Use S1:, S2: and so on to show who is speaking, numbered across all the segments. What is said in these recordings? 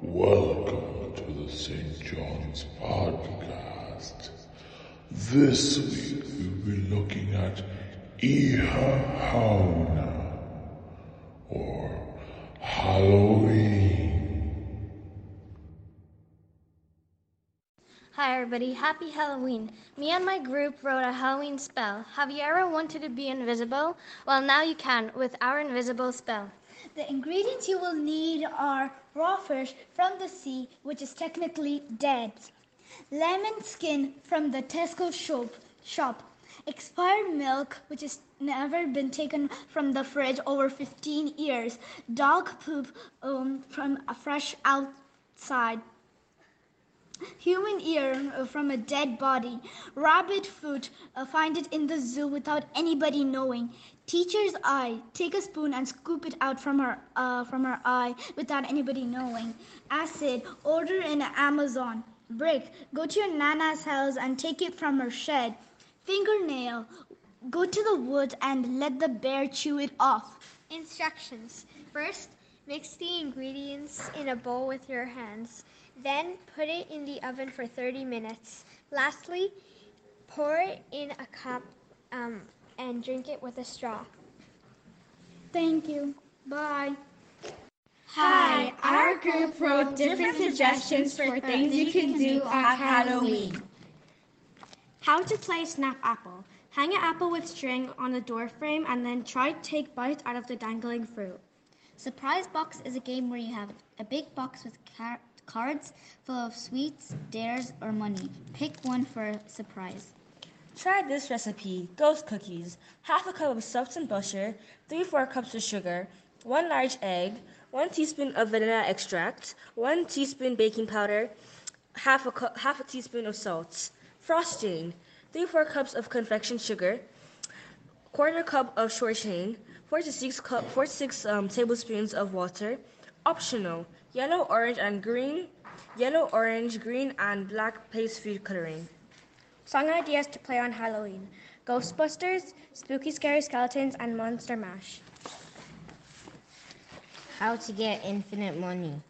S1: Welcome to the St. John's Podcast. This week we'll be looking at Oíche Shamhna or Halloween.
S2: Hi everybody, happy Halloween. Me and my group wrote a Halloween spell. Have you ever wanted to be invisible? Well, now you can with our invisible spell.
S3: The ingredients you will need are raw fish from the sea, which is technically dead, lemon skin from the Tesco shop, shop, expired milk, which has never been taken from the fridge over 15 years, dog poop um, from a fresh outside, human ear uh, from a dead body, rabbit foot, uh, find it in the zoo without anybody knowing. Teacher's eye, take a spoon and scoop it out from her uh, from her eye without anybody knowing. Acid, order in Amazon. Brick, go to your nana's house and take it from her shed. Fingernail, go to the woods and let the bear chew it off.
S4: Instructions. First, mix the ingredients in a bowl with your hands. Then put it in the oven for 30 minutes. Lastly, pour it in a cup um, and drink it with a straw.
S3: Thank you. Bye.
S5: Hi, our group wrote different suggestions for things you can do at Halloween.
S6: How to play Snap Apple. Hang an apple with string on a door frame and then try to take bites out of the dangling fruit.
S7: Surprise Box is a game where you have a big box with car- cards full of sweets, dares, or money. Pick one for a surprise.
S8: Try this recipe ghost cookies. Half a cup of softened butter, 3 4 cups of sugar, 1 large egg, 1 teaspoon of vanilla extract, 1 teaspoon baking powder, half a, cu- half a teaspoon of salt. Frosting 3 4 cups of confection sugar, quarter cup of shortcake, 4 to 6, cup, 4 to 6 um, tablespoons of water. Optional yellow, orange, and green, yellow, orange, green, and black paste food coloring.
S6: Song ideas to play on Halloween Ghostbusters, Spooky Scary Skeletons, and Monster Mash.
S9: How to get infinite money.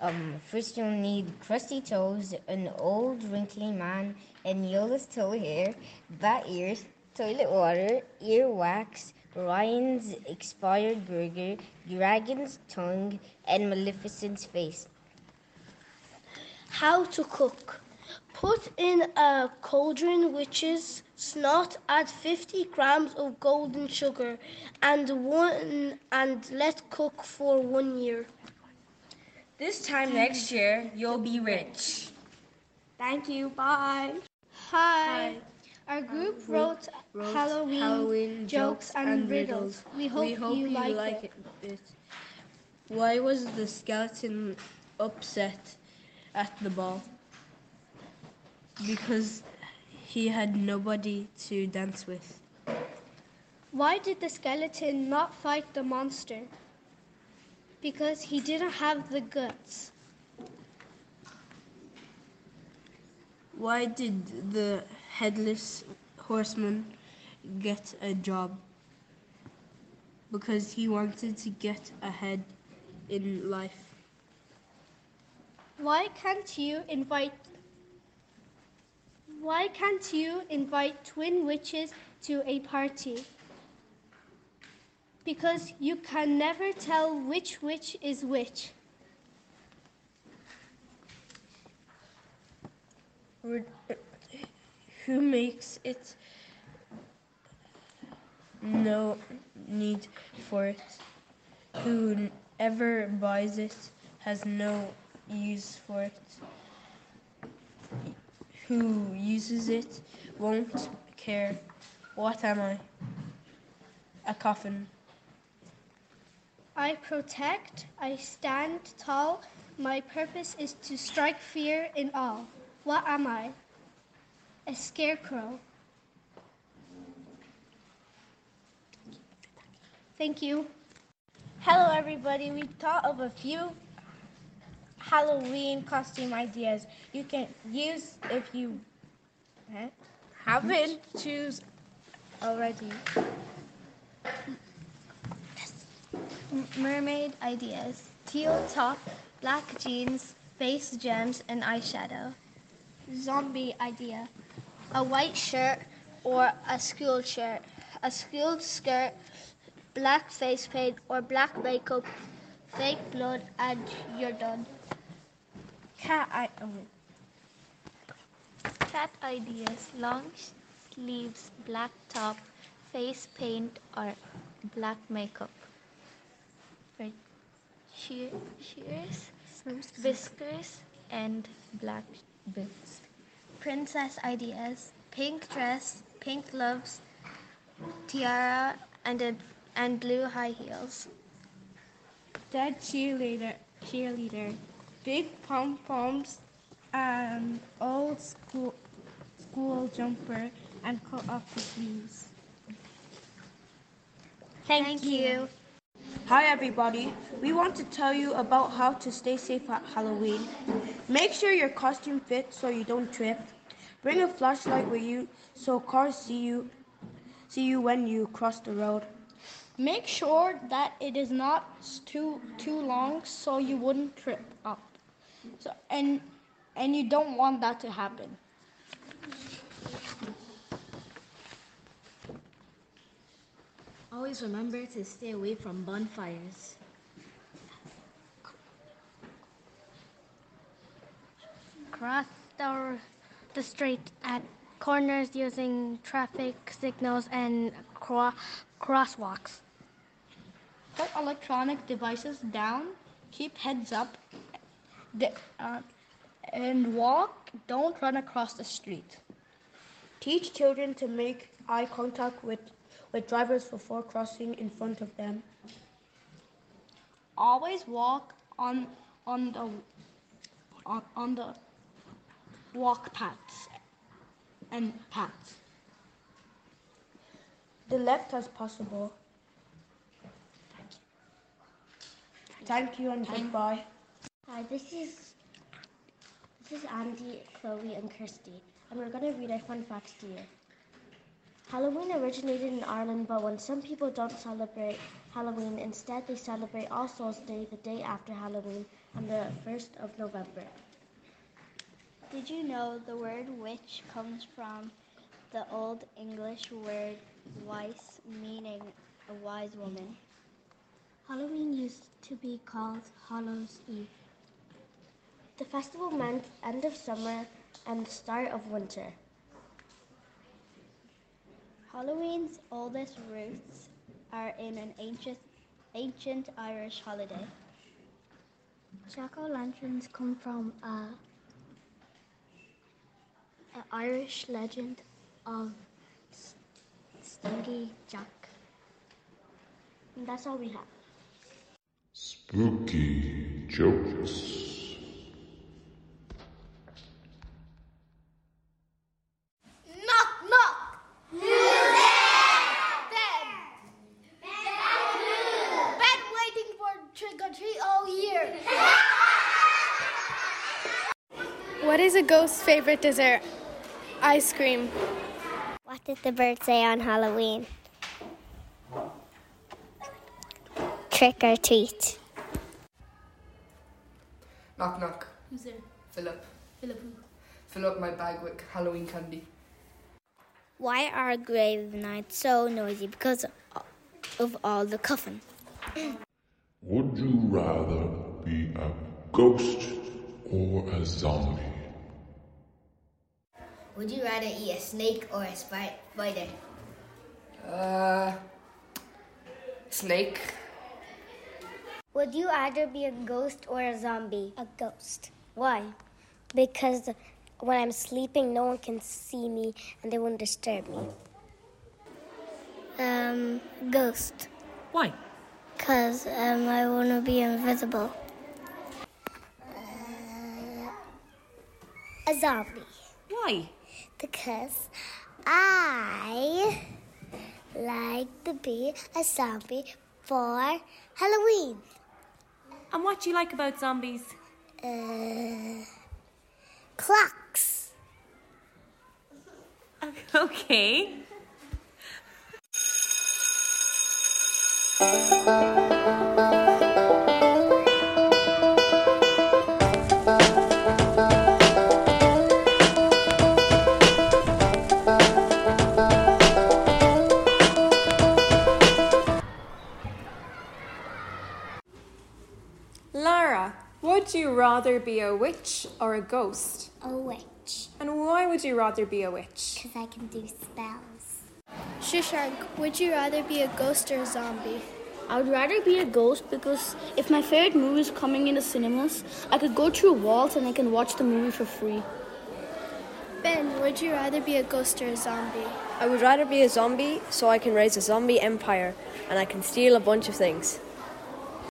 S9: Um, first you'll need crusty toes, an old wrinkly man, and Yola's toe hair, bat ears, toilet water, ear wax, Ryan's expired burger, dragon's tongue, and Maleficent's face.
S10: How to cook. Put in a cauldron witch's snot, add 50 grams of golden sugar and one and let cook for one year.
S8: This time next year, you'll be rich.
S6: Thank you. Bye.
S3: Hi. Our group wrote, Halloween, jokes and, riddles. We hope, you, like, it.
S11: it. Why was the skeleton upset at the ball? Because he had nobody to dance with.
S10: Why did the skeleton not fight the monster? Because he didn't have the guts.
S11: Why did the headless horseman get a job? Because he wanted to get ahead in life.
S10: Why can't you invite Why can't you invite twin witches to a party? Because you can never tell which witch is which.
S11: Who makes it no need for it? Whoever buys it has no
S12: use for it. Who uses it won't care. What am I? A coffin.
S6: I protect, I stand tall. My purpose is to strike fear in all. What am I? A scarecrow. Thank you.
S3: Hello, everybody. We thought of a few Halloween costume ideas you can use if you haven't choose already.
S13: Mermaid ideas. Teal top, black jeans, face gems, and eyeshadow.
S6: Zombie idea. A white shirt or a school shirt. A school skirt, black face paint or black makeup, fake blood, and you're done.
S3: Cat I oh,
S13: Cat ideas. Long sleeves, black top, face paint, or black makeup. Right. Shear, shears, whiskers, and black boots. Princess ideas. Pink dress, pink gloves, tiara, and a, and blue high heels.
S3: dead cheerleader cheerleader, big pom poms, and old school school jumper, and cut off the sleeves.
S13: Thank, you.
S11: Hi everybody, we want to tell you about how to stay safe at Halloween. Make sure your costume fits so you don't trip. Bring a flashlight with you so cars see you see you when you cross the road.
S6: Make sure that it is not too too long so you wouldn't trip up. So and and you don't want that to happen.
S14: Always remember to stay away from bonfires.
S13: Cross the, the street at corners using traffic signals and cro- crosswalks.
S6: Put electronic devices down. Keep heads up. Uh, and walk. Don't run across the street.
S11: Teach children to make eye contact with, with drivers before crossing in front of them.
S6: Always walk on on the on, on the walk paths and paths.
S11: The left as possible. Thank you Thank you and goodbye.
S15: Hi, this is this is Andy, Chloe, and Kirsty, and we're gonna read our fun facts to you. Halloween originated in Ireland, but when some people don't celebrate Halloween, instead they celebrate All Souls Day the day after Halloween on the 1st of November.
S16: Did you know the word witch comes from the Old English word wise, meaning a wise woman?
S15: Halloween used to be called Hallows Eve. The festival meant end of summer and the start of winter.
S16: Halloween's oldest roots are in an ancient, ancient Irish holiday.
S13: Jack o' lanterns come from a, a Irish legend of S- Stingy Jack.
S15: And that's all we have.
S1: Spooky jokes.
S17: Knock, knock. Who's there? Ben. Ben waiting for trick or treat all year.
S18: What is a ghost's favorite dessert? Ice cream.
S7: What did the bird say on Halloween? Trick or treat.
S19: Knock, knock.
S20: Who's there?
S19: Philip.
S20: Philip who?
S19: Fill up my bag with Halloween candy.
S7: Why are grave nights so noisy? Because of all the coffin.
S1: Would you rather be a ghost or a zombie?
S21: Would you rather eat a snake or a spider?
S19: Uh, snake.
S22: Would you either be a ghost or a zombie?
S23: A ghost.
S22: Why?
S23: Because when I'm sleeping, no one can see me and they won't disturb me. Um, ghost.
S24: Why?
S23: Because um, I want to be invisible. a zombie.
S24: Why?
S23: Because I like to be a zombie for Halloween.
S24: And what do you like about zombies?
S23: Uh, clocks.
S24: Okay.
S25: rather be a witch or a ghost?
S23: A witch.
S25: And why would you rather be a witch?
S23: Because I can do spells.
S26: Shushank, would you rather be a ghost or a zombie?
S27: I would rather be a ghost because if my favorite movie is coming in the cinemas, I could go through walls and I can watch the movie for free.
S26: Ben, would you rather be a ghost or a zombie?
S28: I would rather be a zombie so I can raise a zombie empire and I can steal a bunch of things.